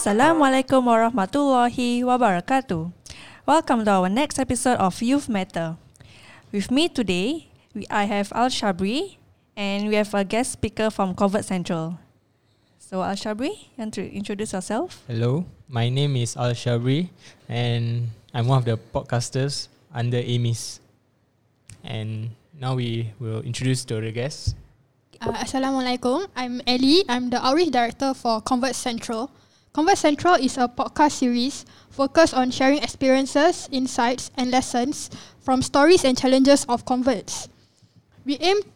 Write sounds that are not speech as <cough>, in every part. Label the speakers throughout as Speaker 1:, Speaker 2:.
Speaker 1: Assalamualaikum warahmatullahi wabarakatuh. Welcome to our next episode of Youth Matter. With me today, we, I have Al Shabri and we have a guest speaker from Convert Central. So Al Shabri, you want to introduce yourself?
Speaker 2: Hello, my name is Al Shabri and I'm one of the podcasters under AMIS. And now we will introduce to the guests.
Speaker 3: Uh, Assalamualaikum. I'm Ellie. I'm the outreach director for Convert Central. Convert Central is a podcast series focused on sharing experiences, insights, and lessons from stories and challenges of converts. We aim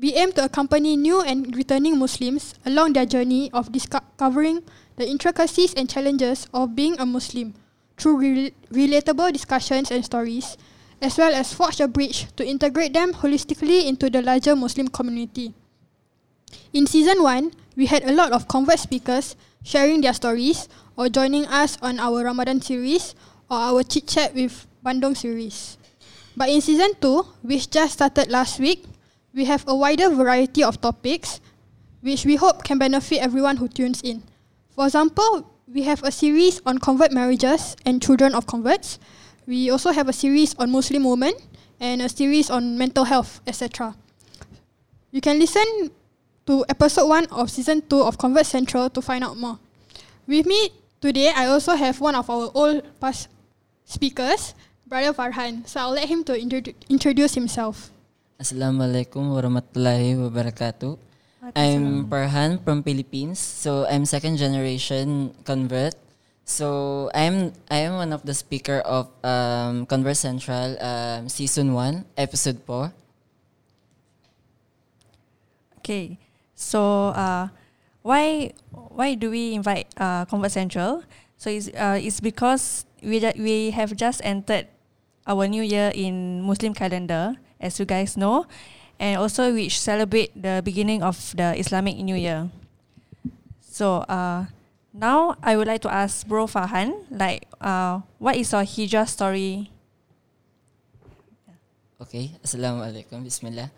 Speaker 3: we aim to accompany new and returning Muslims along their journey of discovering the intricacies and challenges of being a Muslim through re- relatable discussions and stories, as well as forge a bridge to integrate them holistically into the larger Muslim community. In season 1, we had a lot of convert speakers sharing their stories or joining us on our Ramadan series or our chit chat with Bandung series. But in season 2, which just started last week, we have a wider variety of topics which we hope can benefit everyone who tunes in. For example, we have a series on convert marriages and children of converts. We also have a series on Muslim women and a series on mental health, etc. You can listen to episode 1 of season 2 of Convert Central to find out more. With me today, I also have one of our old past speakers, Brother Farhan. So I'll let him to introdu- introduce himself.
Speaker 4: Assalamualaikum warahmatullahi wabarakatuh. I'm Farhan from Philippines. So I'm second generation convert. So I'm I am one of the speaker of um, Convert Central um, season 1 episode 4.
Speaker 1: Okay. So uh, why why do we invite uh, Convert Central? So it's uh, it's because we ju- we have just entered our new year in Muslim calendar, as you guys know, and also which celebrate the beginning of the Islamic New Year. So uh, now I would like to ask Bro Farhan, like, uh, what is your hijrah story?
Speaker 4: Okay, Assalamualaikum, Bismillah.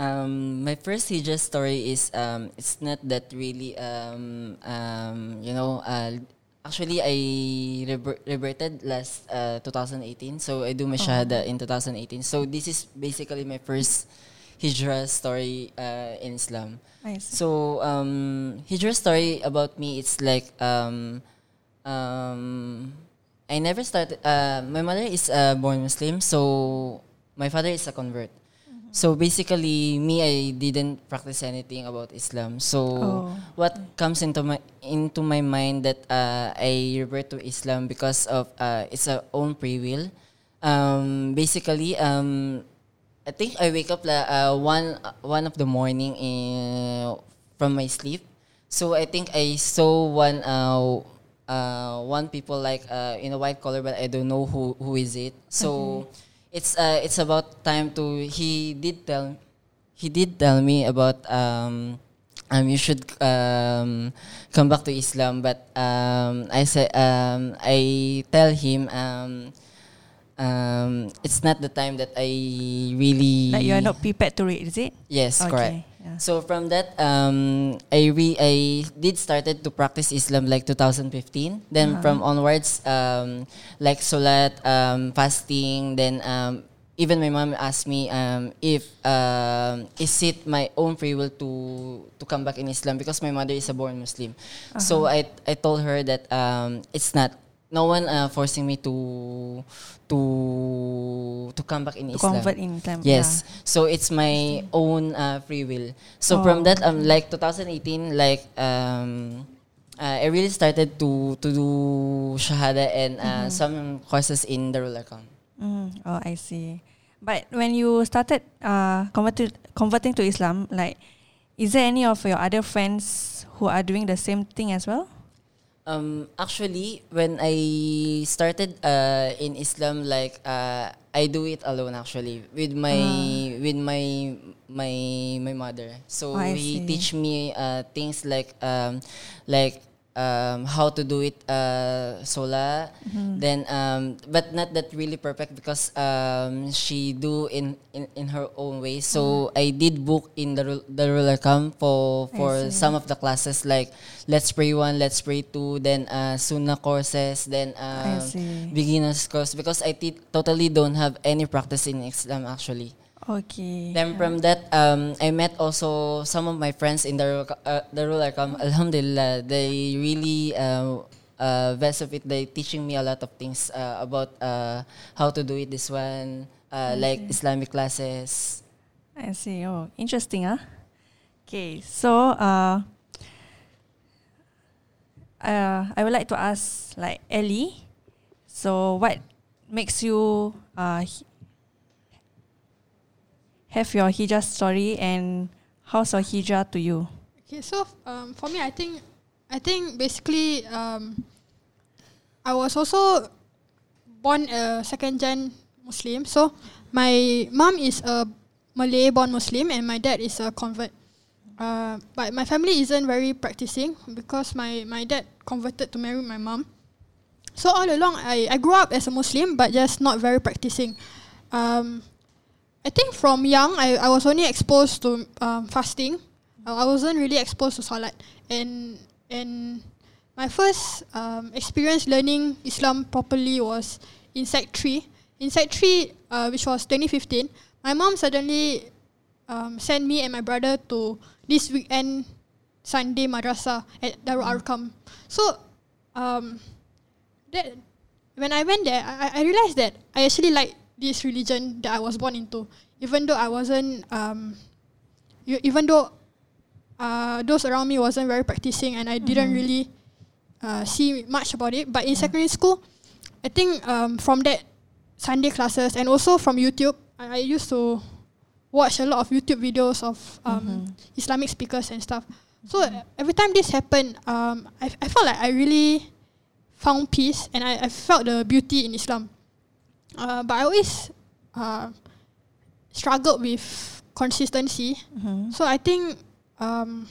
Speaker 4: Um, my first hijrah story is um, it's not that really um, um, you know uh, actually I rever- reverted last uh, 2018 so I do my shahada in 2018 so this is basically my first hijrah story uh, in Islam. So um, hijrah story about me it's like um, um, I never started uh, my mother is uh, born Muslim so my father is a convert so basically, me, I didn't practice anything about Islam. So
Speaker 1: Oh.
Speaker 4: what comes into my into my mind that uh, I revert to Islam because of uh, it's a own free will. Um, basically, um, I think I wake up la, uh, one one of the morning in, from my sleep. So I think I saw one uh, uh, one people like uh, in a white collar, but I don't know who who is it. So it's uh, it's about time to. He did tell he did tell me about um, um you should um come back to Islam, but um I said um I tell him um um it's not the time that I really
Speaker 1: Like you are not prepared to read, is it?
Speaker 4: Yes,
Speaker 1: Okay,
Speaker 4: correct.
Speaker 1: Yeah.
Speaker 4: So from that, um, I re I did started to practice Islam like 2015. Then
Speaker 1: Uh-huh.
Speaker 4: from onwards, um, like salat, um, fasting. Then um, even my mom asked me um, if um, is it my own free will to to come back in Islam because my mother is a born Muslim. So
Speaker 1: Uh-huh.
Speaker 4: I I told her that um, it's not. No one uh, forcing me to to to come back in
Speaker 1: To
Speaker 4: Islam.
Speaker 1: convert in Islam.
Speaker 4: Yes. So it's my own uh, free will. So
Speaker 1: Oh,
Speaker 4: from that, um, like 2018, like um, uh, I really started to to do shahada and uh, some courses in Darul Arqam.
Speaker 1: Mm, oh, I see. But when you started uh, converted, converting to Islam, like, is there any of your other friends who are doing the same thing as well?
Speaker 4: Um, actually, when I started uh, in Islam, like uh, I do it alone actually with my with my my my mother. So
Speaker 1: Oh, I
Speaker 4: he
Speaker 1: see.
Speaker 4: teach me uh, things like um, like um, how to do it uh, sola. Then, um, but not that really perfect because um, she do in, in, in her own way. So I did book in the Darul Arqam for for some of the classes like Let's Pray one, Let's Pray two, then uh, Sunnah courses, then um, beginners course because I t- totally don't have any practice in Islam actually.
Speaker 1: Okay.
Speaker 4: Then from that, um, I met also some of my friends in the uh, the camp. <laughs> Alhamdulillah, they really uh, uh, best of it. They teaching me a lot of things uh, about uh, how to do it. This one, uh, like Islamic classes.
Speaker 1: I see. Oh, interesting, huh? Okay, so uh, uh, I would like to ask like Ellie. So, what makes you uh have your hijrah story and how's your hijrah to you?
Speaker 3: Okay, so um, for me, I think, I think basically, um, I was also born a second gen Muslim. So my mom is a Malay born Muslim and my dad is a convert. Uh, but my family isn't very practicing because my, my dad converted to marry my mom. So all along, I, I grew up as a Muslim, but just not very practicing. Um, I think from young, I, I was only exposed to um, fasting. I wasn't really exposed to salat, and and my first um, experience learning Islam properly was in Sec three. In Sec three, uh, which was 2015, my mom suddenly um, sent me and my brother to this weekend Sunday madrasah at Darul Arkam. So, um, that when I went there, I, I realized that I actually like this religion that I was born into, even though I wasn't, um, even though uh, those around me wasn't very practicing and I didn't really uh, see much about it. But in secondary school, I think um, from that Sunday classes and also from YouTube, I, I used to watch a lot of YouTube videos of um, Islamic speakers and stuff. So every time this happened, um, I, I felt like I really found peace and I, I felt the beauty in Islam. Uh, but I always uh, struggled with consistency. So I think um,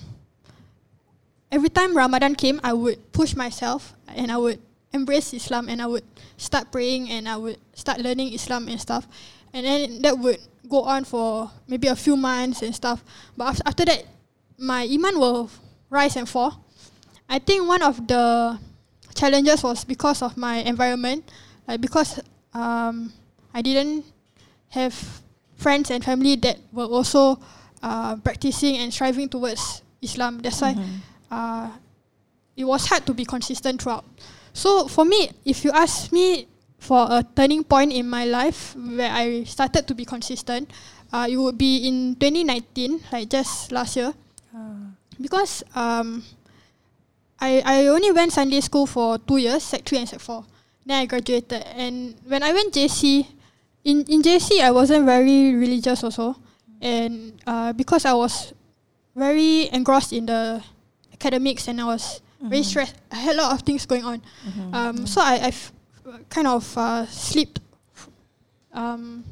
Speaker 3: every time Ramadan came, I would push myself and I would embrace Islam and I would start praying and I would start learning Islam and stuff. And then that would go on for maybe a few months and stuff. But af- after that, my iman will rise and fall. I think one of the challenges was because of my environment, like because um, I didn't have friends and family that were also uh, practicing and striving towards Islam. That's why uh, it was hard to be consistent throughout. So for me, if you ask me for a turning point in my life where I started to be consistent, uh, it would be in 2019, like just last year, because um, I I only went Sunday school for two years, Sec three and Sec four. Then I graduated, and when I went JC, in in JC I wasn't very religious also, and uh, because I was very engrossed in the academics and I was very stressed. I had a lot of things going on, um, so I I've kind of uh, slipped. Um,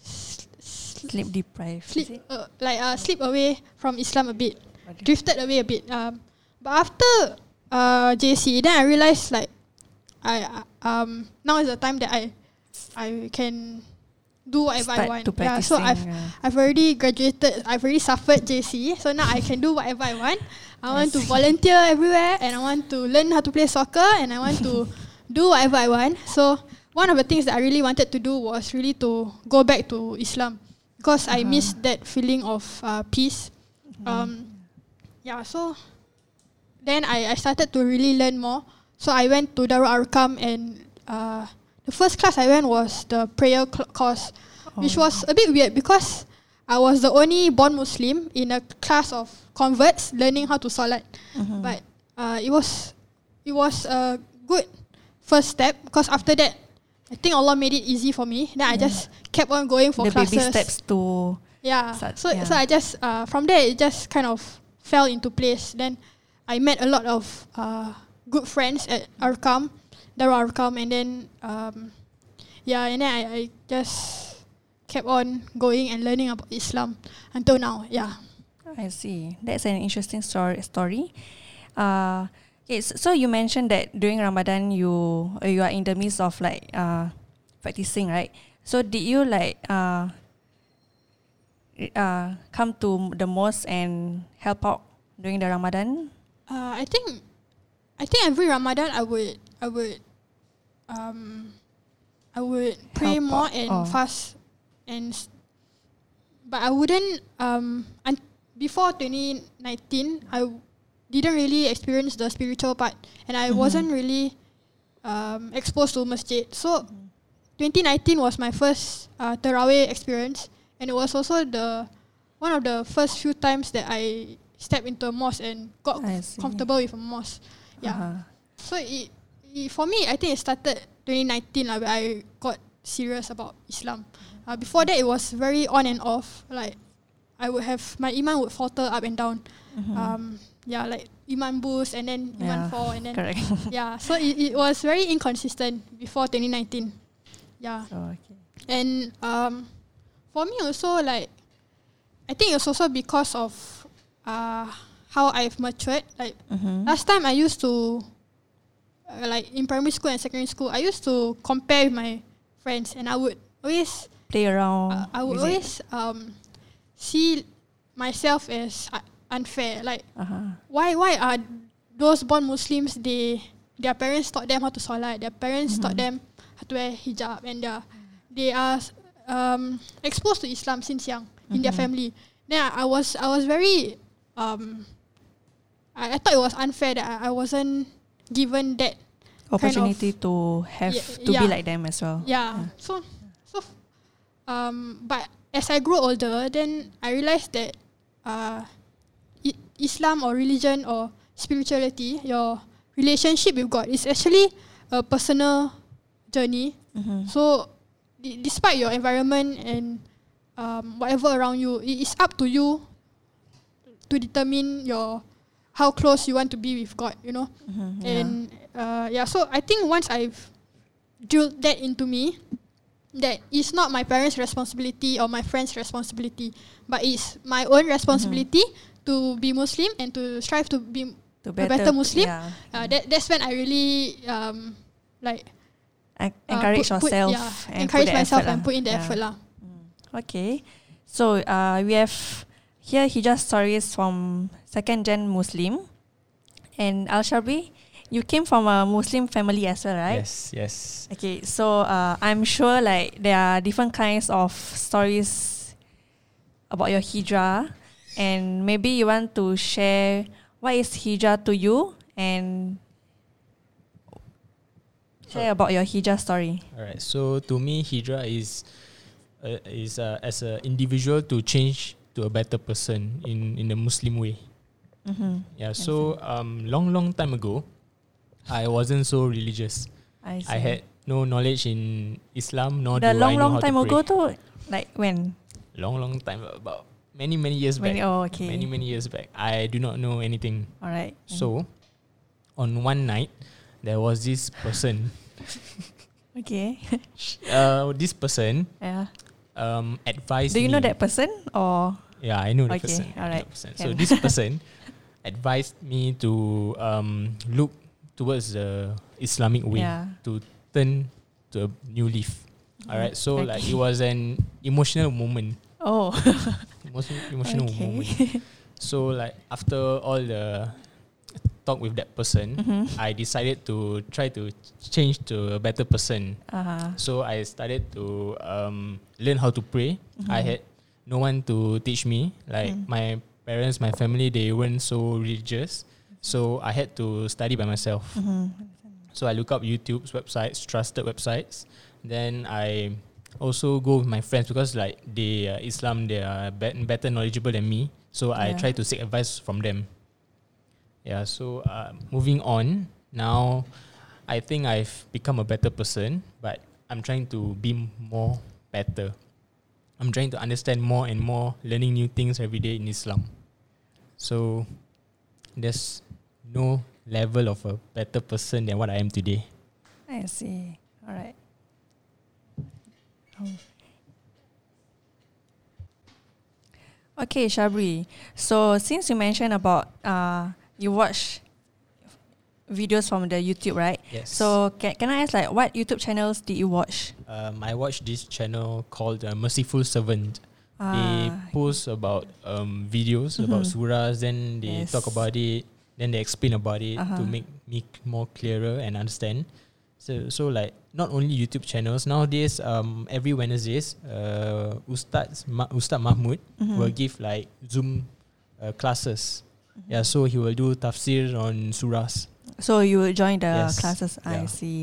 Speaker 3: s-
Speaker 1: Sleep deprived. it?
Speaker 3: uh, like uh, slip away from Islam a bit, drifted away a bit. Um, but after uh, JC, then I realized like I um now is the time that I I can do whatever I
Speaker 1: Start
Speaker 3: want.
Speaker 1: to
Speaker 3: Yeah, so I've
Speaker 1: yeah.
Speaker 3: I've already graduated. I've already suffered JC, so now I can do whatever I want. I want to volunteer everywhere, and I want to learn how to play soccer, and I want to <laughs> do whatever I want. So one of the things that I really wanted to do was really to go back to Islam because I missed that feeling of uh, peace. Um, yeah, so then I, I started to really learn more. So I went to Darul Arqam and uh, the first class I went was the prayer cl- course, which was a bit weird because I was the only born Muslim in a class of converts learning how to salat. But uh, it was it was a good first step because after that, I think Allah made it easy for me. Then I just kept on going for
Speaker 1: the
Speaker 3: classes.
Speaker 1: baby steps to
Speaker 3: Yeah. So
Speaker 1: yeah.
Speaker 3: so I just uh, from there it just kind of fell into place. Then I met a lot of uh, good friends at Arqam, Darul Arqam, and then um, yeah, and then I, I just kept on going and learning about Islam until now. Yeah.
Speaker 1: I see. That's an interesting story. Story. uh, so you mentioned that during Ramadan you uh, you are in the midst of like uh, practicing, right? So did you like uh, uh, come to the mosque and help out during the Ramadan?
Speaker 3: Uh, I think, I think every Ramadan I would, I would, um, I would pray
Speaker 1: Help
Speaker 3: more
Speaker 1: out,
Speaker 3: and
Speaker 1: oh.
Speaker 3: fast, and, but I wouldn't. Um, un- before 2019, I w- didn't really experience the spiritual part, and I
Speaker 1: Mhm.
Speaker 3: wasn't really um, exposed to masjid. So, 2019 was my first uh, Tarawih experience, and it was also the one of the first few times that I stepped into a mosque and got comfortable with a mosque. Yeah.
Speaker 1: Uh-huh.
Speaker 3: So it, it for me, I think it started 2019 lah, where I got serious about Islam. Uh, before that, it was very on and off. Like I would have my iman would falter up and down.
Speaker 1: Mhm.
Speaker 3: Um, yeah, like iman boost and then iman fall and then
Speaker 1: Correct. <laughs>
Speaker 3: yeah. So it, it was very inconsistent before 2019. Yeah.
Speaker 1: so, okay.
Speaker 3: And um, for me also like, I think it's also because of uh, how I've matured. Like
Speaker 1: Mhm.
Speaker 3: last time I used to, uh, like in primary school and secondary school, I used to compare with my friends, and I would always,
Speaker 1: Play around.
Speaker 3: uh, I would always um, see myself as uh, unfair. Like
Speaker 1: Uh-huh.
Speaker 3: why why are those born Muslims they their parents taught them how to solat, their parents taught them how to wear hijab, and they are they are um, exposed to Islam since young in their
Speaker 1: Mhm.
Speaker 3: family. Then I, I was I was very um, I, I thought it was unfair that I, I wasn't given that
Speaker 1: Opportunity to have
Speaker 3: Ye-
Speaker 1: to be
Speaker 3: yeah.
Speaker 1: like them as well.
Speaker 3: yeah. So so um but as I grew older then I realized that uh I- Islam or religion or spirituality, your relationship with God is actually a personal journey.
Speaker 1: Mhm.
Speaker 3: So d- despite your environment and um, whatever around you, it is up to you to determine your how close you want to be with God, you know.
Speaker 1: Mhm, yeah.
Speaker 3: And uh, yeah, so I think once I've drilled that into me, that it's not my parents' responsibility or my friends' responsibility, but it's my own responsibility to be Muslim and to strive to be.
Speaker 1: to
Speaker 3: a better Muslim,
Speaker 1: Yeah.
Speaker 3: Uh, that that's when I really um, like
Speaker 1: En-
Speaker 3: uh,
Speaker 1: encourage
Speaker 3: put- put-
Speaker 1: yourself
Speaker 3: yeah,
Speaker 1: and
Speaker 3: encourage
Speaker 1: put
Speaker 3: myself and
Speaker 1: lah.
Speaker 3: put in the
Speaker 1: Yeah.
Speaker 3: effort lah.
Speaker 1: Okay. So uh, we have here hijrah stories from second gen Muslim. And Al Shabri, you came from a Muslim family as well, right?
Speaker 2: Yes, yes.
Speaker 1: Okay, so uh, I'm sure like there are different kinds of stories about your hijrah, and maybe you want to share what is hijrah to you and share about your hijrah story.
Speaker 2: Alright. So to me, hijrah is uh, is uh, as an individual to change to a better person in in the Muslim way.
Speaker 1: Mm-hmm.
Speaker 2: Yeah. So um, long long time ago, I wasn't so religious.
Speaker 1: I see.
Speaker 2: I had no knowledge in Islam, nor
Speaker 1: the
Speaker 2: do
Speaker 1: long
Speaker 2: I know
Speaker 1: long
Speaker 2: how
Speaker 1: time
Speaker 2: to
Speaker 1: ago
Speaker 2: pray.
Speaker 1: to like when
Speaker 2: Long long time about many many years
Speaker 1: when
Speaker 2: back.
Speaker 1: oh okay
Speaker 2: Many many years back. I do not know anything.
Speaker 1: all right
Speaker 2: So, on one night, there was this person. <laughs>
Speaker 1: okay
Speaker 2: Uh, this person
Speaker 1: yeah
Speaker 2: um advised.
Speaker 1: do you know that person or
Speaker 2: Yeah, I know the
Speaker 1: Okay,
Speaker 2: person.
Speaker 1: Alright.
Speaker 2: the person. So this <laughs> person advised me to um look towards the Islamic way
Speaker 1: yeah
Speaker 2: to turn to a new leaf. Alright, so like
Speaker 1: Okay.
Speaker 2: it was an emotional moment.
Speaker 1: oh <laughs>
Speaker 2: Emotional, emotional
Speaker 1: okay
Speaker 2: moment. <laughs> So like after all the talk with that person,
Speaker 1: mm-hmm.
Speaker 2: I decided to try to change to a better person.
Speaker 1: uh-huh.
Speaker 2: So I started to um, learn how to pray. I
Speaker 1: Mhm.
Speaker 2: had no one to teach me. Like
Speaker 1: Mm.
Speaker 2: my parents, my family, they weren't so religious. So I had to study by myself.
Speaker 1: Mhm.
Speaker 2: So I look up YouTube's websites, trusted websites. Then I also go with my friends because like they uh, Islam, they are bet- better knowledgeable than me. So I try to seek advice from them. Yeah. So uh, moving on now, I think I've become a better person, but I'm trying to be more better. I'm trying to understand more and more, learning new things every day in Islam. So there's no level of a better person than what I am today.
Speaker 1: I see. All right. Oh. Okay, Shabri. So since you mentioned about uh you watch videos from the YouTube, right?
Speaker 2: Yes.
Speaker 1: So can can I ask like what YouTube channels did you watch?
Speaker 2: Um, I watched this channel called uh, Merciful Servant. they
Speaker 1: Ah,
Speaker 2: post about um, videos about
Speaker 1: Mhm.
Speaker 2: surahs, then they talk about it, then they explain about it
Speaker 1: Uh-huh.
Speaker 2: to make me more clearer and understand. So, so like not only YouTube channels nowadays. Um, every Wednesdays, uh, Ustaz Ma- Ustaz Mahmud
Speaker 1: mhm.
Speaker 2: will give like Zoom uh, classes.
Speaker 1: Mm-hmm.
Speaker 2: Yeah, so he will do tafsir on surahs.
Speaker 1: So you will join the
Speaker 2: Yes.
Speaker 1: classes. I
Speaker 2: Yeah.
Speaker 1: see.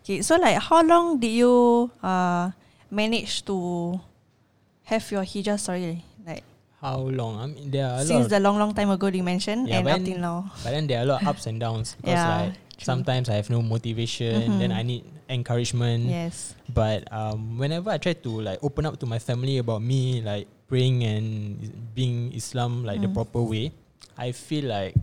Speaker 1: Okay, so like how long did you uh manage to have your hijab story? Like
Speaker 2: How long? I mean, there are a
Speaker 1: since the long long time ago you mentioned
Speaker 2: Yeah,
Speaker 1: and up till now.
Speaker 2: but then there are a lot of ups and downs because
Speaker 1: Yeah,
Speaker 2: like
Speaker 1: true.
Speaker 2: sometimes I have no motivation. Then
Speaker 1: Mhm.
Speaker 2: I need encouragement.
Speaker 1: Yes.
Speaker 2: But um, whenever I try to like open up to my family about me like praying and being Islam like the
Speaker 1: Mm.
Speaker 2: proper way, I feel like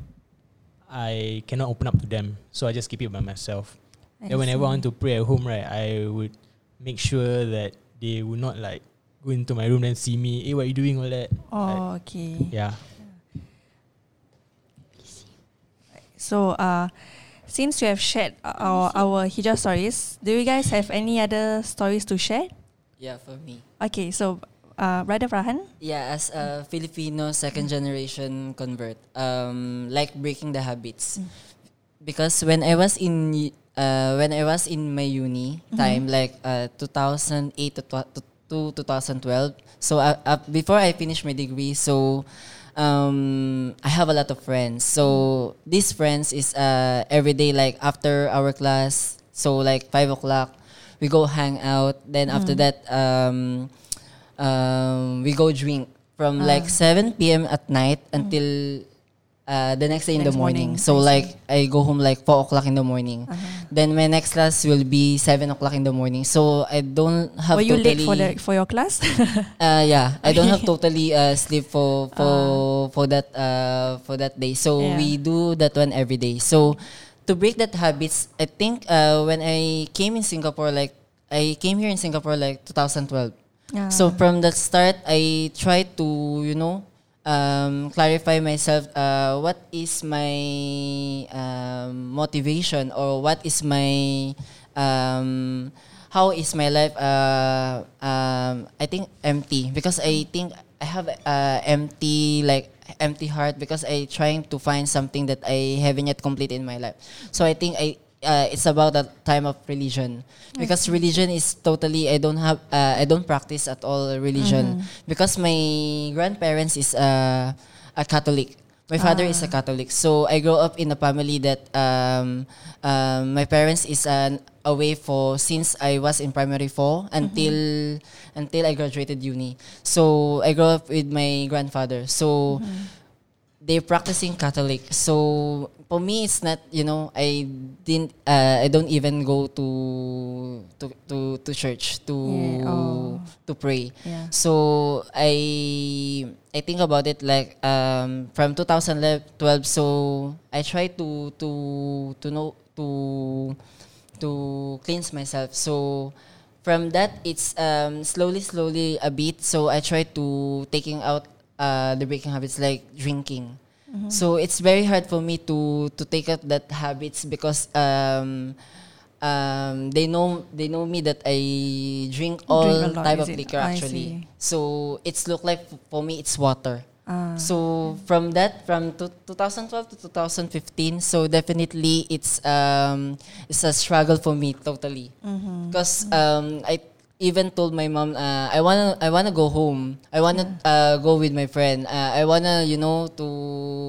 Speaker 2: I cannot open up to them. So I just keep it by myself.
Speaker 1: I
Speaker 2: then whenever I want to pray at home, right, I would make sure that they would not like go into my room and see me. Hey, what are you doing? All that.
Speaker 1: Oh, okay.
Speaker 2: Yeah.
Speaker 1: So uh since you have shared our our hijrah stories, do you guys have any other stories to share?
Speaker 4: Yeah, for me.
Speaker 1: Okay, so uh brother Farhan?
Speaker 4: Yeah, as a Filipino second generation convert, um, like breaking the habits. Because when I was in y- uh, when I was in my uni time, like uh, 2008 to, to, to 2012. So uh, uh, before I finished my degree, so um, I have a lot of friends. So these friends is uh, every day like after our class. So like five o'clock, we go hang out. Then after that, um, um, we go drink from like 7 p.m. at night until uh, the next day in
Speaker 1: Next
Speaker 4: the morning.
Speaker 1: morning,
Speaker 4: So
Speaker 1: I
Speaker 4: like I go home like 4 o'clock in the morning.
Speaker 1: Uh-huh.
Speaker 4: Then my next class will be 7 o'clock in the morning. So I don't have
Speaker 1: Were you
Speaker 4: totally,
Speaker 1: late for the for your class? <laughs>
Speaker 4: uh, yeah, I don't have totally uh, sleep for for for that uh, for that day. So
Speaker 1: Yeah.
Speaker 4: we do that one every day. So to break that habits, I think uh, when I came in Singapore, like I came here in Singapore like 2012.
Speaker 1: Yeah.
Speaker 4: So from the start, I tried to you know um, clarify myself. Uh, what is my um, motivation or what is my um, how is my life? Uh, um, I think empty because I think I have uh, empty like empty heart because I trying to find something that I haven't yet complete in my life. So I think I uh, it's about the time of religion. Because religion is totally I don't have uh, I don't practice at all religion. Because my grandparents is uh, a Catholic. My father is a Catholic, so I grew up in a family that um, um, my parents is uh, away for since I was in primary four until until I graduated uni. So I grew up with my grandfather. So they're practicing Catholic. So for me, it's not you know I didn't uh, I don't even go to to to, to church to
Speaker 1: Yeah, oh.
Speaker 4: to pray.
Speaker 1: Yeah.
Speaker 4: So I I think about it like um, from 2012. So I try to to to know to to cleanse myself. So from that, it's um, slowly slowly a bit. So I try to taking out uh, the breaking habits like drinking. So it's very hard for me to to take out that habits because um, um, they know they know me that I drink all
Speaker 1: Drink lot,
Speaker 4: type of liquor actually. So it's look like f- for me it's water.
Speaker 1: Ah.
Speaker 4: So from that from to 2012 to 2015, so definitely it's um it's a struggle for me totally
Speaker 1: Mm-hmm.
Speaker 4: because um I even told my mom uh, I wanna I wanna go home. I wanna uh, go with my friend. Uh, I wanna you know to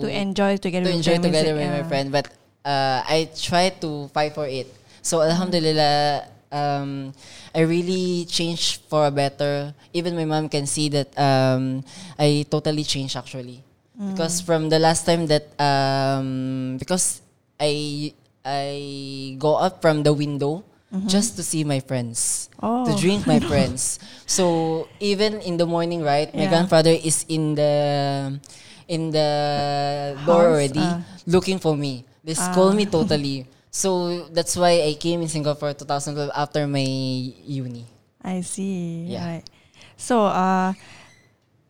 Speaker 1: to enjoy together
Speaker 4: to
Speaker 1: with
Speaker 4: enjoy
Speaker 1: them,
Speaker 4: together
Speaker 1: it?
Speaker 4: with my friend. But uh, I try to fight for it. So Alhamdulillah, um, I really changed for a better. Even my mom can see that um, I totally changed actually.
Speaker 1: Mm.
Speaker 4: Because from the last time that um, because I I go up from the window just to see my friends, to
Speaker 1: Mm-hmm. Oh.
Speaker 4: drink my <laughs> friends. So even in the morning, right? My grandfather is in the in the door already
Speaker 1: ah.
Speaker 4: looking for me. They scold me <laughs> totally. So that's why I came in Singapore 2012 after my uni.
Speaker 1: I see.
Speaker 4: Yeah.
Speaker 1: Right. So, uh,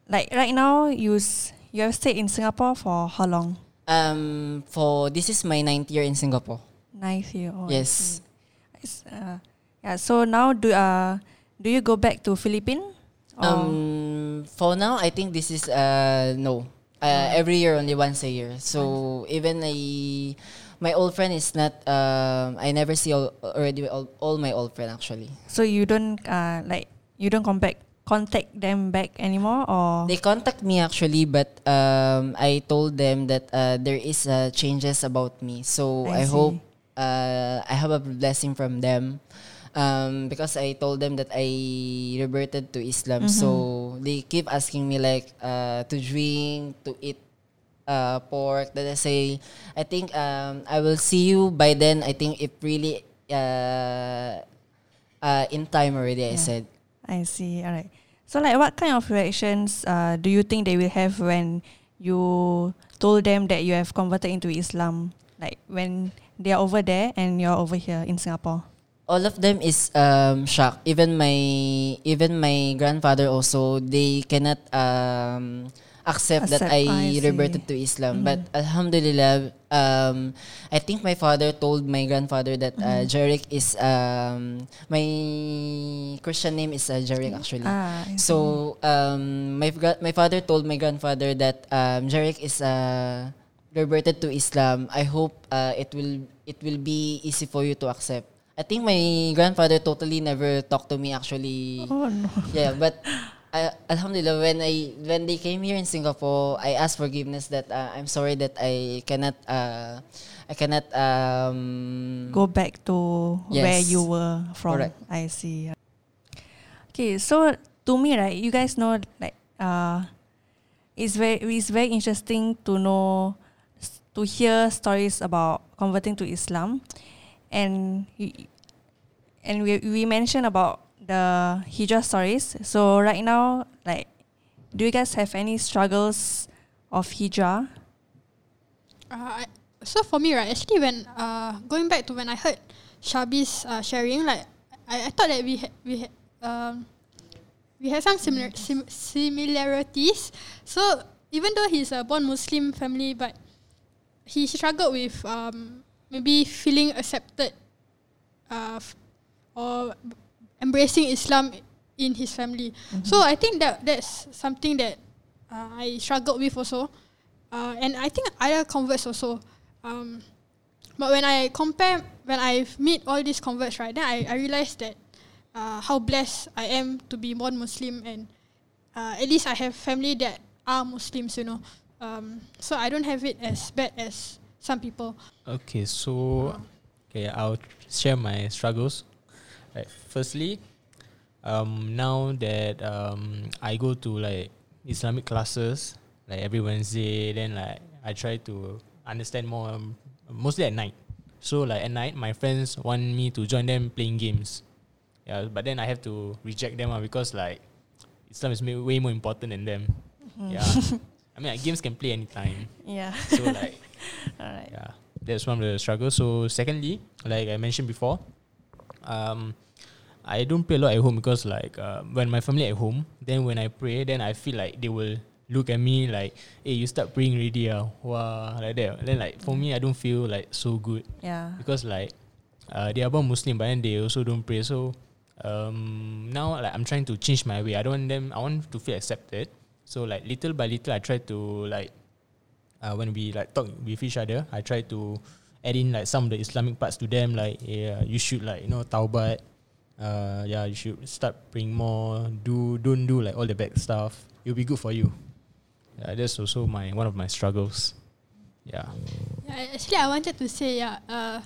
Speaker 1: like right now, you s- you have stayed in Singapore for how long?
Speaker 4: Um, for this is my ninth year in Singapore.
Speaker 1: Ninth year. Oh,
Speaker 4: yes.
Speaker 1: It's, uh, yeah. So now do uh do you go back to Philippines?
Speaker 4: Um, for now, I think this is uh no. Uh, every year only once a year. So even I, my old friend is not. Um, I never see all, already all, all my old friend actually.
Speaker 1: so you don't uh like you don't come back contact them back anymore or
Speaker 4: They contact me actually, but um, I told them that uh, there is uh, changes about me. So
Speaker 1: I
Speaker 4: I, hope. Uh, I have a blessing from them. Um, because I told them that I reverted to Islam,
Speaker 1: Mm-hmm.
Speaker 4: so they keep asking me like uh, to drink, to eat uh, pork. That I say, I think um, I will see you by then. I think it really uh, uh, in time already. I said.
Speaker 1: I see. All right. So like what kind of reactions uh, do you think they will have when you told them that you have converted into Islam? Like when they are over there and you're over here in Singapore.
Speaker 4: all of them is um shocked even my even my grandfather also they cannot um accept, that I,
Speaker 1: I
Speaker 4: reverted to Islam. But alhamdulillah um I think my father told my grandfather that uh, Jarek is um my Christian name is uh, Jarek actually.
Speaker 1: Ah,
Speaker 4: so um, my my father told my grandfather that um, Jarek is a uh, reverted to Islam. I hope uh, it will it will be easy for you to accept. I think my grandfather totally never talked to me actually.
Speaker 1: oh no.
Speaker 4: Yeah, but Alhamdulillah, when I when they came here in Singapore, I asked forgiveness that uh, I'm sorry that I cannot uh, I cannot um,
Speaker 1: Go back to where you were from.
Speaker 4: Correct.
Speaker 1: I see. Okay, so to me, right, you guys know like uh it's very it's very interesting to know to hear stories about converting to Islam and and we we mentioned about the hijrah stories. So right now, like do you guys have any struggles of hijrah?
Speaker 3: Uh, so for me, right, actually, when uh, going back to when I heard Shabi's uh, sharing, like I, I thought that we had we had um, we had some similar sim- similarities. So even though he's a born Muslim family, but he struggled with um, maybe feeling accepted, uh, or embracing Islam in his family. So I think that that's something that uh, I struggled with also, uh, and I think other converts also. Um, but when I compare, when I meet all these converts, right, then I, I realized that uh, how blessed I am to be born Muslim, and uh, at least I have family that are Muslims, you know. Um, so I don't have it as bad as some people.
Speaker 2: Okay, so okay, I'll share my struggles. Like, firstly, um, now that um, I go to like Islamic classes like every Wednesday, then like I try to understand more, um, mostly at night. So like at night, my friends want me to join them playing games. Yeah, but then I have to reject them ah, because like Islam is way more important than them. Yeah, <laughs> I mean like, games can play anytime.
Speaker 1: Yeah.
Speaker 2: So like. <laughs>
Speaker 1: All right.
Speaker 2: Yeah, that's one of the struggles. So secondly, like I mentioned before, um, I don't pray a lot at home because like uh, when my family at home, then when I pray, then I feel like they will look at me like, "Hey, you start praying already, ah, wow," like that. Then like for me, I don't feel like so good
Speaker 1: Yeah.
Speaker 2: because like uh, they are born Muslim, but then they also don't pray. So um, now like I'm trying to change my way. I don't want them. I want to feel accepted. So like little by little, I try to like uh, when we like talk with each other, I try to add in like some of the Islamic parts to them. Like yeah, you should like you know taubat. Uh, yeah, you should start praying more. Do don't do like all the bad stuff. It'll be good for you. Yeah, that's also my one of my struggles. Yeah.
Speaker 3: Yeah, actually, I wanted to say yeah, uh,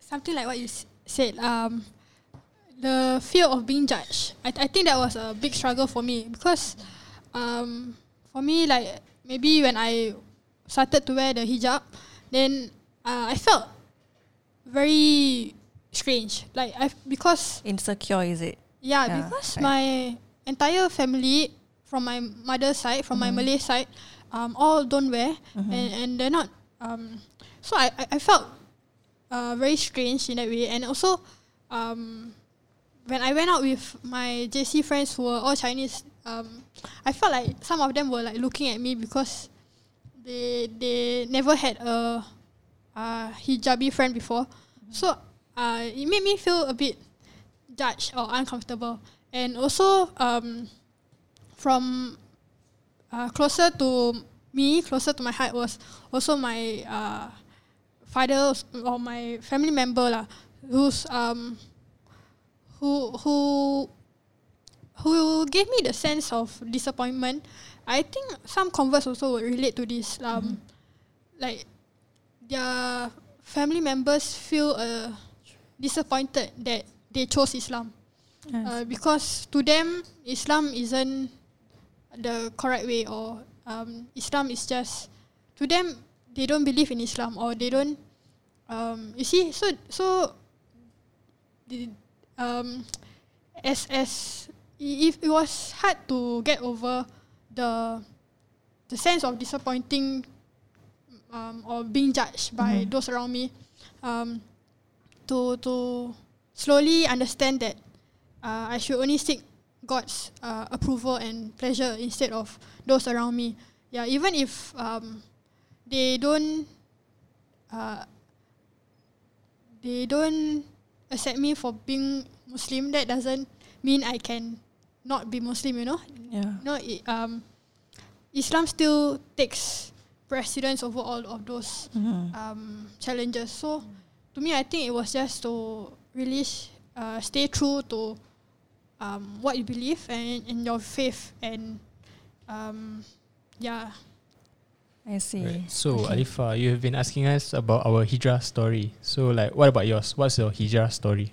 Speaker 3: something like what you said. Um, the fear of being judged. I, I think that was a big struggle for me because, um, for me like maybe when I started to wear the hijab, then uh, I felt very strange. Like I because
Speaker 1: Insecure is it?
Speaker 3: yeah,
Speaker 1: Yeah,
Speaker 3: because
Speaker 1: right.
Speaker 3: my entire family from my mother's side, from
Speaker 1: Mm-hmm.
Speaker 3: my Malay side, um, all don't wear, and, and they're not. Um, so I, I, I felt uh, very strange in that way, and also um, when I went out with my JC friends who were all Chinese, um, I felt like some of them were like looking at me because they they never had a uh, hijabi friend before, so uh, it made me feel a bit judged or uncomfortable, and also um, from uh, closer to me, closer to my heart was also my uh, father or my family member lah, who's um, who who who gave me the sense of disappointment. I think some converts also would relate to this. Um, like their family members feel uh, disappointed that they chose Islam uh, because to them Islam isn't the correct way or um, Islam is just to them they don't believe in Islam or they don't um, you see so so the, um, as as if it was hard to get over the the sense of disappointing um, or being judged by those around me um, to to slowly understand that uh, I should only seek God's uh, approval and pleasure instead of those around me. Yeah, even if um, they don't uh, they don't accept me for being Muslim, that doesn't mean I can not be Muslim. You know,
Speaker 1: Yeah.
Speaker 3: no, it, um, Islam still takes precedence over all of those
Speaker 1: Mhm.
Speaker 3: um, challenges. So, to me, I think it was just to really uh, stay true to um, what you believe and in your faith, and um, yeah,
Speaker 1: I see.
Speaker 2: Right. So
Speaker 1: Okay.
Speaker 2: Alifa, you have been asking us about our hijrah story. So like, what about yours? What's your hijrah story?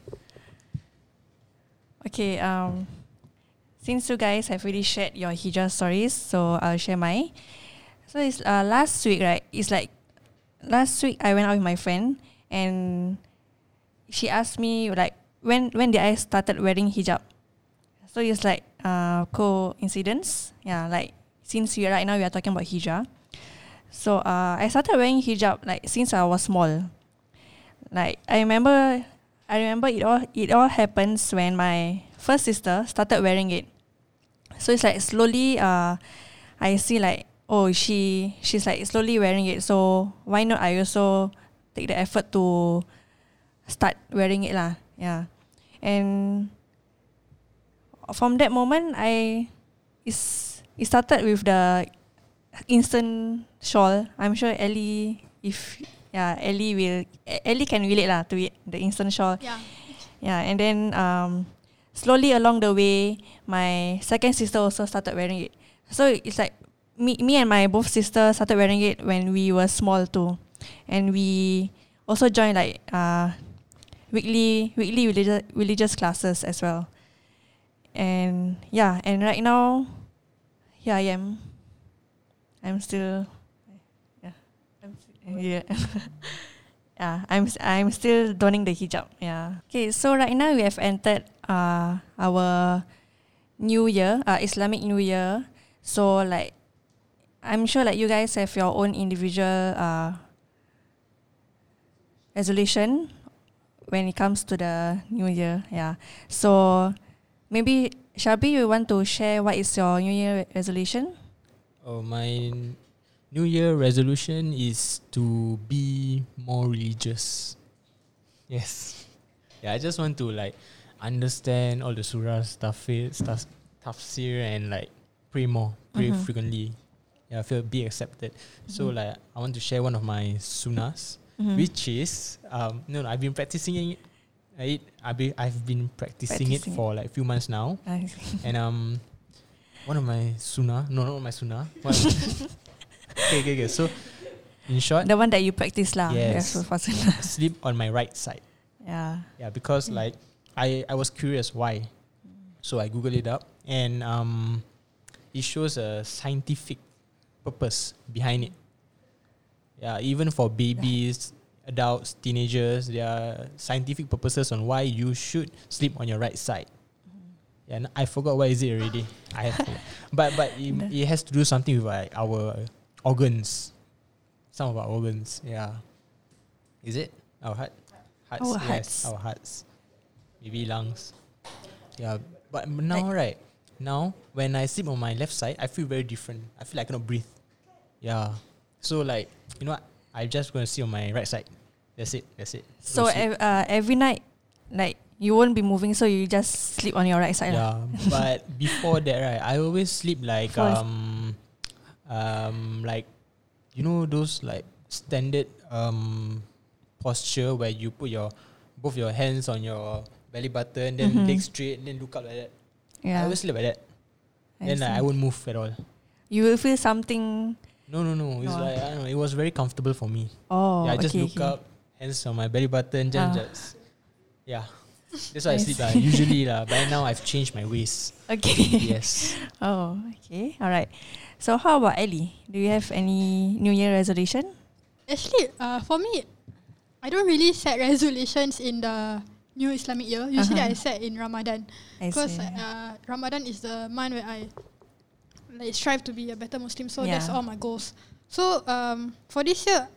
Speaker 1: Okay, um, since you guys have already shared your hijrah stories, so I'll share mine. So it's uh, last week, right? It's like last week I went out with my friend and she asked me like when when did I started wearing hijab. So it's like uh, coincidence, yeah. Like since we right now we are talking about hijab. so uh, I started wearing hijab like since I was small. Like I remember I remember it all it all happens when my first sister started wearing it. So it's like slowly uh I see like oh she she's like slowly wearing it so why not I also take the effort to start wearing it lah. Yeah. And from that moment I is it started with the instant shawl. I'm sure Ellie if yeah, Ellie will Ellie can relate lah to it, the instant shawl.
Speaker 3: yeah,
Speaker 1: Yeah, and then um, slowly along the way, my second sister also started wearing it. So it's like me, me and my both sisters started wearing it when we were small too, and we also joined like uh, weekly weekly religious religious classes as well. And yeah, and right now, here I am. I'm still, yeah, I'm, yeah. <laughs> Yeah, I'm I'm still donning the hijab. Yeah. Okay, so right now we have entered uh our new year, uh Islamic New Year. So like I'm sure like you guys have your own individual uh resolution when it comes to the new year. Yeah. So maybe Shabi, you want to share what is your new year resolution?
Speaker 2: Oh, my New Year resolution is to be more religious. Yes. Yeah, I just want to like understand all the surahs, tafsir, stuff, tafsir, and like pray more, pray
Speaker 1: Mhm.
Speaker 2: frequently. Yeah, feel be accepted. So
Speaker 1: Mhm.
Speaker 2: like, I want to share one of my sunnahs,
Speaker 1: Mhm.
Speaker 2: which is um no, no I've been practicing it. It I've been, I've been practicing,
Speaker 1: Practicing
Speaker 2: it
Speaker 1: it.
Speaker 2: for like a few months now. <laughs> And um, one of my sunnah, no, not my sunnah. <laughs> Okay, okay, okay. So, in short,
Speaker 1: the one that you practice lah.
Speaker 2: Yes.
Speaker 1: Yes. <laughs>
Speaker 2: sleep on my right side.
Speaker 1: Yeah.
Speaker 2: Yeah, because like I I was curious why, so I googled it up and um, it shows a scientific purpose behind it. Yeah, even for babies, adults, teenagers, there are scientific purposes on why you should sleep on your right side. Yeah, I forgot what is it already. I have, <laughs> but but it, it has to do something with like our organs, some of our organs. Yeah, is it our heart? Hearts,
Speaker 1: Our
Speaker 2: yes,
Speaker 1: hearts.
Speaker 2: our hearts, maybe lungs. Yeah, but now right now when I sleep on my left side, I feel very different. I feel like I cannot breathe. Yeah, So like you know, what? I'm just gonna sit on my right side. That's it. That's it.
Speaker 1: So
Speaker 2: Go sleep.
Speaker 1: ev- uh, every night, like you won't be moving, so you just sleep on your right side. lah.
Speaker 2: yeah, but <laughs> before that, right, I always sleep like
Speaker 1: Before-
Speaker 2: um, um, like you know those like standard um posture where you put your both your hands on your belly button, then
Speaker 1: Mhm.
Speaker 2: legs straight, then look up like that. I
Speaker 1: Yeah.
Speaker 2: always sleep like that.
Speaker 1: I
Speaker 2: then like, I won't move at all.
Speaker 1: you will feel something.
Speaker 2: No, no, no. It's
Speaker 1: No.
Speaker 2: like I don't know. It was very comfortable for me.
Speaker 1: Oh,
Speaker 2: yeah, I just
Speaker 1: okay,
Speaker 2: look
Speaker 1: okay.
Speaker 2: up, hands on my belly button, then
Speaker 1: Ah.
Speaker 2: just yeah. That's why I,
Speaker 1: I
Speaker 2: sleep lah. Usually lah. But now I've changed my ways.
Speaker 1: Okay.
Speaker 2: Yes. <laughs>
Speaker 1: oh, okay. All right. So how about Ellie? Do you have any New Year resolution?
Speaker 3: Actually, uh, for me, I don't really set resolutions in the new Islamic year. Usually,
Speaker 1: Uh-huh.
Speaker 3: I set in Ramadan because uh, Ramadan is the month where I like strive to be a better Muslim. So that's
Speaker 1: Yeah.
Speaker 3: all my goals. So um, for this year,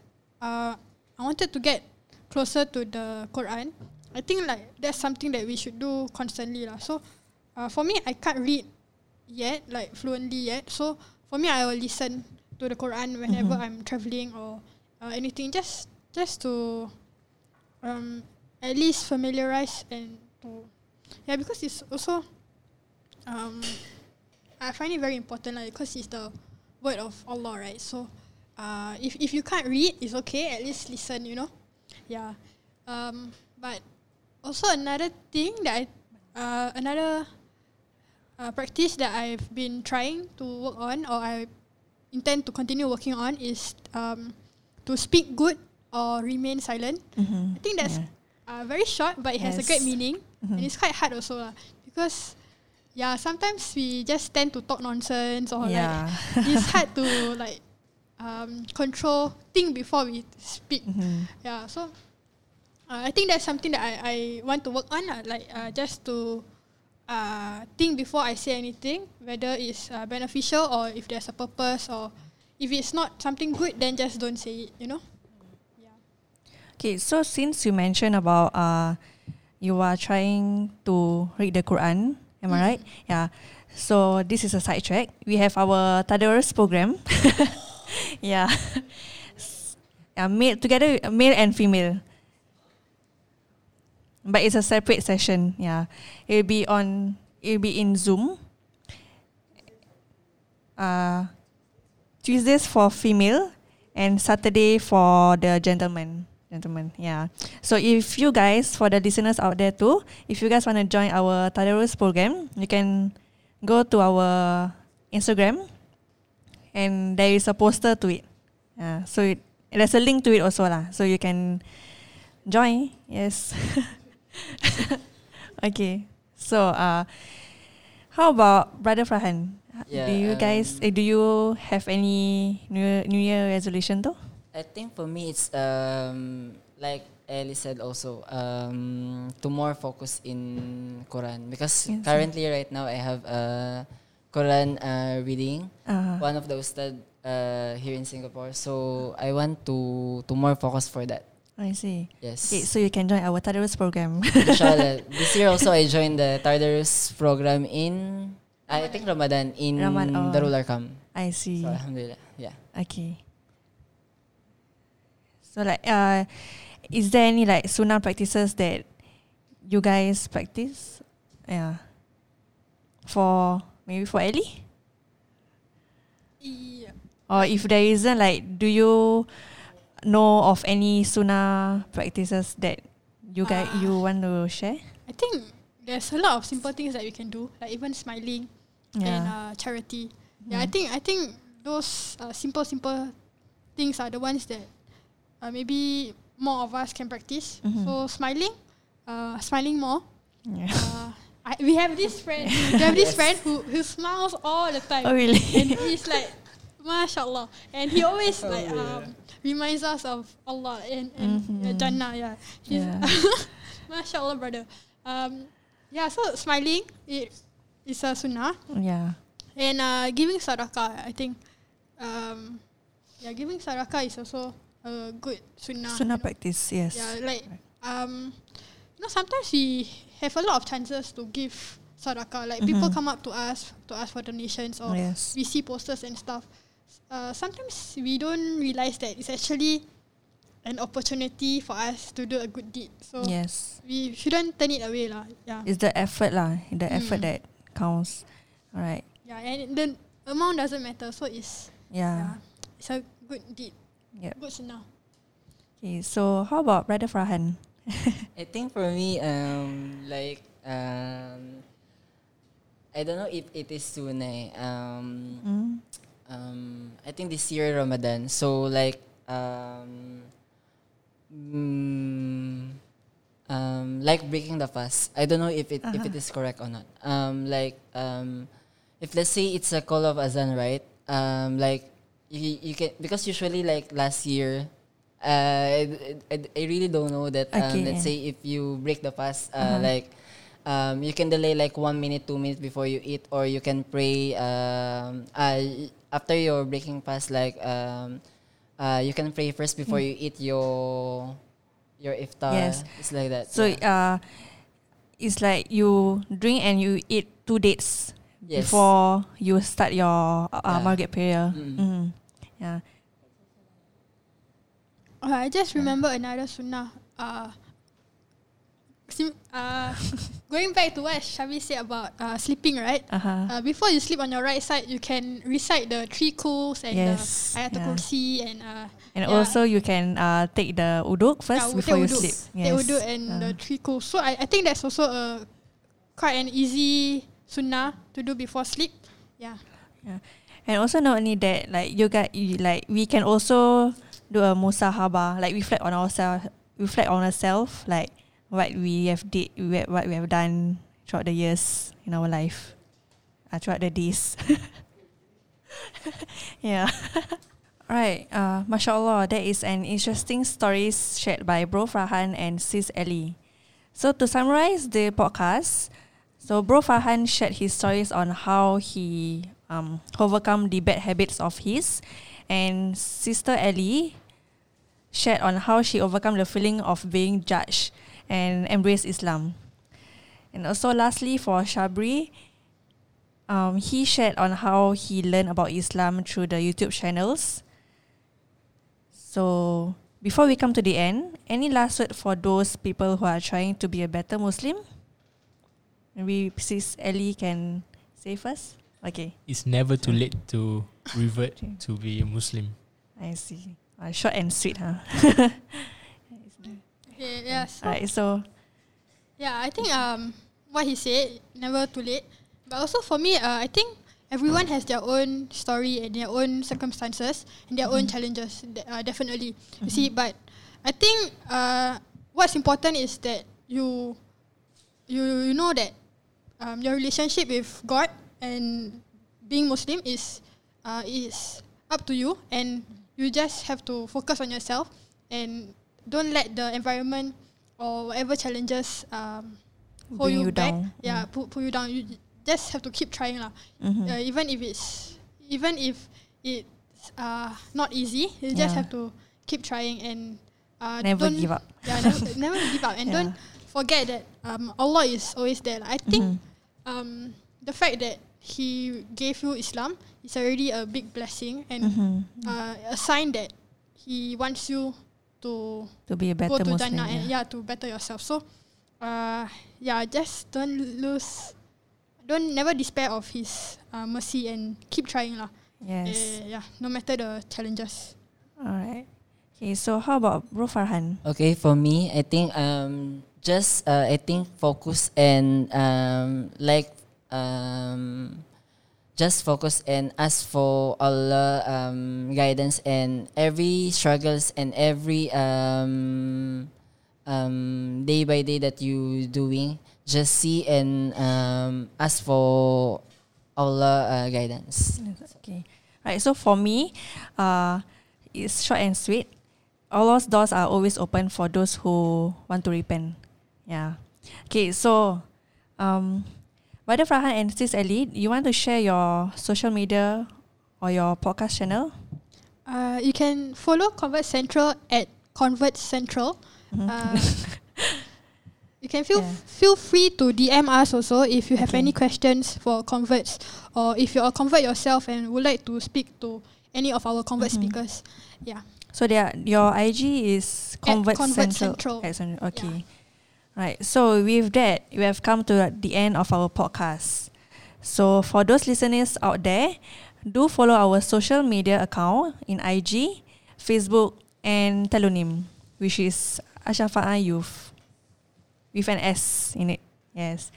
Speaker 3: uh, I wanted to get closer to the Quran. I think like that's something that we should do constantly lah. So uh, for me, I can't read yet, like fluently yet. So for me, I will listen to the Quran whenever
Speaker 1: Mhm.
Speaker 3: I'm traveling or uh, anything, just just to um, at least familiarize and to yeah, because it's also um, I find it very important like because it's the word of Allah, right? So uh, if if you can't read, it's okay. At least listen, you know. Yeah. Um, but also another thing that I uh, another uh, practice that I've been trying to work on or I intend to continue working on is um, to speak good or remain silent.
Speaker 1: Mhm.
Speaker 3: I think that's
Speaker 1: Yeah.
Speaker 3: uh, very short, but it has a great
Speaker 1: Yes.
Speaker 3: meaning, and
Speaker 1: Mhm.
Speaker 3: it's quite hard also lah. Because yeah, sometimes we just tend to talk nonsense or
Speaker 1: yeah.
Speaker 3: like <laughs> it's hard to like um, control think before we speak.
Speaker 1: Mhm.
Speaker 3: Yeah, so uh, I think that's something that I, I want to work on, lah, like uh, just to uh, think before I say anything, whether it's uh, beneficial or if there's a purpose or if it's not something good, then just don't say it. You know. Yeah.
Speaker 1: Okay, so since you mentioned about uh, you are trying to read the Quran, am I right? Yeah. So this is a sidetrack. We have our Tadarus program. <laughs> yeah. <laughs> Yeah, male together, male and female. But it's a separate session. Yeah, it'll be on. It'll be in Zoom. Uh, Tuesdays for female and Saturday for the gentlemen. Gentlemen, yeah. So if you guys, for the listeners out there too, if you guys want to join our Tadarus program, you can go to our Instagram, and there is a poster to it. Yeah, so it, there's a link to it also lah. So you can join. Yes. <laughs> <laughs> okay. So uh, how about Brother Farhan?
Speaker 4: Yeah,
Speaker 1: do you guys?
Speaker 4: um,
Speaker 1: eh, do you have any New New Year resolution though?
Speaker 4: I think for me it's um like Ellie said also um to more focus in Quran because
Speaker 1: Yes.
Speaker 4: currently right now I have a Quran uh, reading
Speaker 1: Uh,
Speaker 4: one of the ustad uh, here in Singapore so I want to to more focus for that
Speaker 1: I see.
Speaker 4: yes
Speaker 1: Okay, so you can join our Tadarus program. <laughs>
Speaker 4: Inshallah <laughs> this year also I joined the Tadarus program in I think Ramadan in
Speaker 1: Ramadan, oh.
Speaker 4: Darul Arqam
Speaker 1: I see.
Speaker 4: so Alhamdulillah yeah
Speaker 1: Okay. So like, uh, is there any like sunnah practices that you guys practice? Yeah. For maybe for Ellie,
Speaker 3: Yeah.
Speaker 1: or if there isn't, like, do you know of any sunnah practices that you guys
Speaker 3: Ah.
Speaker 1: you want to share?
Speaker 3: I think there's a lot of simple things that we can do, like even smiling and uh, charity. Yeah, I
Speaker 1: Mm.
Speaker 3: think I think those uh, simple simple things are the ones that uh, maybe more of us can practice.
Speaker 1: Mhm.
Speaker 3: So smiling, uh, smiling more.
Speaker 1: yeah.
Speaker 3: Uh, I, we have this friend. we have this <laughs> friend who who smiles all the time.
Speaker 1: Oh really?
Speaker 3: and he's like, mashallah, and he always <laughs> like um, reminds us of Allah and, and uh,
Speaker 1: Mhm.
Speaker 3: Jannah. Yeah, He's-
Speaker 1: Yeah. <laughs>
Speaker 3: mashallah, brother. Um, yeah, so smiling it is a sunnah,
Speaker 1: yeah.
Speaker 3: and uh, giving sadaqah. I think, um, yeah, giving sadaqah is also a good sunnah.
Speaker 1: Sunnah
Speaker 3: you know.
Speaker 1: practice. Yes.
Speaker 3: Yeah, like um, you know, sometimes we have a lot of chances to give sadaqah. Like people
Speaker 1: Mhm.
Speaker 3: come up to us to ask for donations, or
Speaker 1: Yes.
Speaker 3: we see posters and stuff. Uh, sometimes we don't realize that it's actually an opportunity for us to do a good deed. So
Speaker 1: Yes.
Speaker 3: we shouldn't turn it away lah. Yeah.
Speaker 1: It's the effort lah. The effort
Speaker 3: Mm.
Speaker 1: that counts. All right.
Speaker 3: Yeah, and the amount doesn't matter. So it's
Speaker 1: Yeah.
Speaker 3: yeah, it's a good deed.
Speaker 1: Yeah,
Speaker 3: Good sunnah.
Speaker 1: Okay. So how about Brother Farhan? <laughs>
Speaker 4: I think for me, um, like, um, I don't know if it is soon. Eh. Um,
Speaker 1: Mm?
Speaker 4: Um, I think this year Ramadan. So like, um, mm, um, like breaking the fast. I don't know if it if it is correct or not. Um, like, um, if let's say it's a call of azan, right? Um, like you, you can because usually like last year. Uh, I, I, I really don't know that. Um,
Speaker 1: Okay.
Speaker 4: Let's say if you break the fast, uh,
Speaker 1: Uh-huh.
Speaker 4: like um, you can delay like one minute, two minutes before you eat, or you can pray um, uh, after your breaking fast. Like um, uh, you can pray first before you eat your your iftar.
Speaker 1: Yes.
Speaker 4: it's like that.
Speaker 1: So
Speaker 4: yeah.
Speaker 1: uh, it's like you drink and you eat two dates
Speaker 4: Yes.
Speaker 1: before you start your uh,
Speaker 4: Yeah.
Speaker 1: Maghrib prayer.
Speaker 4: Mm.
Speaker 1: Mm. Yeah.
Speaker 3: Uh, I just remember another sunnah. Uh, sim- uh, <laughs> going back to what Shabi said about uh, sleeping, right?
Speaker 1: Uh huh.
Speaker 3: Uh, before you sleep on your right side, you can recite the three kuls and
Speaker 1: Yes,
Speaker 3: the ayatul
Speaker 1: yeah.
Speaker 3: kursi and uh,
Speaker 1: and
Speaker 3: yeah.
Speaker 1: also you can uh, take the uduk first
Speaker 3: yeah,
Speaker 1: before you
Speaker 3: wudu.
Speaker 1: sleep.
Speaker 3: Take wudu and
Speaker 1: Uh,
Speaker 3: the three kuls. So I, I think that's also a quite an easy sunnah to do before sleep. Yeah.
Speaker 1: And also not only that, like you got you, like we can also do a musahaba, like reflect on ourselves, reflect on ourselves, like what we have did, what we have done throughout the years in our life, uh, throughout the days. <laughs> yeah. <laughs> Alright, uh, mashallah, that is an interesting story shared by Bro Farhan and Sis Ellie. So to summarize the podcast, so Bro Farhan shared his stories on how he um, overcome the bad habits of his, and Sister Ellie shared on how she overcome the feeling of being judged and embrace Islam. And also lastly for Shabri, um, he shared on how he learned about Islam through the YouTube channels. So before we come to the end, any last word for those people who are trying to be a better Muslim? Maybe Sis Ellie can say first. Okay,
Speaker 2: It's never too late to revert to be a Muslim.
Speaker 1: I see. Uh, short and sweet, huh? <laughs>
Speaker 3: Okay, yeah. So,
Speaker 1: Alright, so
Speaker 3: yeah, I think um what he said, never too late. But also for me, uh, I think everyone has their own story and their own circumstances and their own challenges. Uh, definitely, you see. But I think uh, what's important is that you you you know that um, your relationship with God and being Muslim is uh, is up to you, and you just have to focus on yourself and don't let the environment or whatever challenges um, hold you,
Speaker 1: you
Speaker 3: back.
Speaker 1: down.
Speaker 3: Yeah, pull, pull you down. You just have to keep trying lah.
Speaker 1: mhm.
Speaker 3: Uh, even if it's even if it's uh, not easy, you just
Speaker 1: Yeah.
Speaker 3: have to keep trying and uh,
Speaker 1: never
Speaker 3: don't,
Speaker 1: give up. <laughs>
Speaker 3: Yeah, never, never give up and <laughs>
Speaker 1: Yeah.
Speaker 3: don't forget that um, Allah is always there. I think
Speaker 1: Mhm.
Speaker 3: um, the fact that He gave you Islam is already a big blessing and
Speaker 1: Mhm.
Speaker 3: uh, a sign that He wants you to
Speaker 1: To be a
Speaker 3: go
Speaker 1: better
Speaker 3: to
Speaker 1: Muslim.
Speaker 3: Jannah and
Speaker 1: yeah.
Speaker 3: yeah to better yourself. So, uh, yeah, just don't lose, don't never despair of His uh, mercy and keep trying lah.
Speaker 1: Yes.
Speaker 3: Uh, yeah, no matter the challenges.
Speaker 1: Alright. Okay, so how about Bro Farhan?
Speaker 4: Okay, for me, I think um just uh, I think focus and um like um just focus and ask for Allah um guidance and every struggles and every um um day by day that you doing just see and um ask for Allah uh, guidance.
Speaker 1: Okay. Right. So for me, uh, it's short and sweet. Allah's doors are always open for those who want to repent. Yeah. Okay. So, um, Brother Farhan and Sis Ellie, you want to share your social media or your podcast channel?
Speaker 3: Uh, you can follow Convert Central at Convert Central.
Speaker 1: Mhm.
Speaker 3: Uh, <laughs> you can feel
Speaker 1: Yeah.
Speaker 3: feel free to DM us also if you have
Speaker 1: Okay.
Speaker 3: any questions for converts or if you're a convert yourself and would like to speak to any of our convert
Speaker 1: Mhm.
Speaker 3: speakers. Yeah.
Speaker 1: So their your IG is Convert,
Speaker 3: Convert
Speaker 1: Central.
Speaker 3: Central.
Speaker 1: At Central. Okay. Right. So with that, we have come to the end of our podcast. So for those listeners out there, do follow our social media account in IG, Facebook, and Telunim, which is Ashafa'a Youth with an S in it. Yes.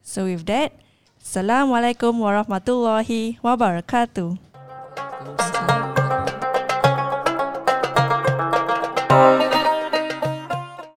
Speaker 1: So with that, Assalamualaikum warahmatullahi wabarakatuh. Thank you.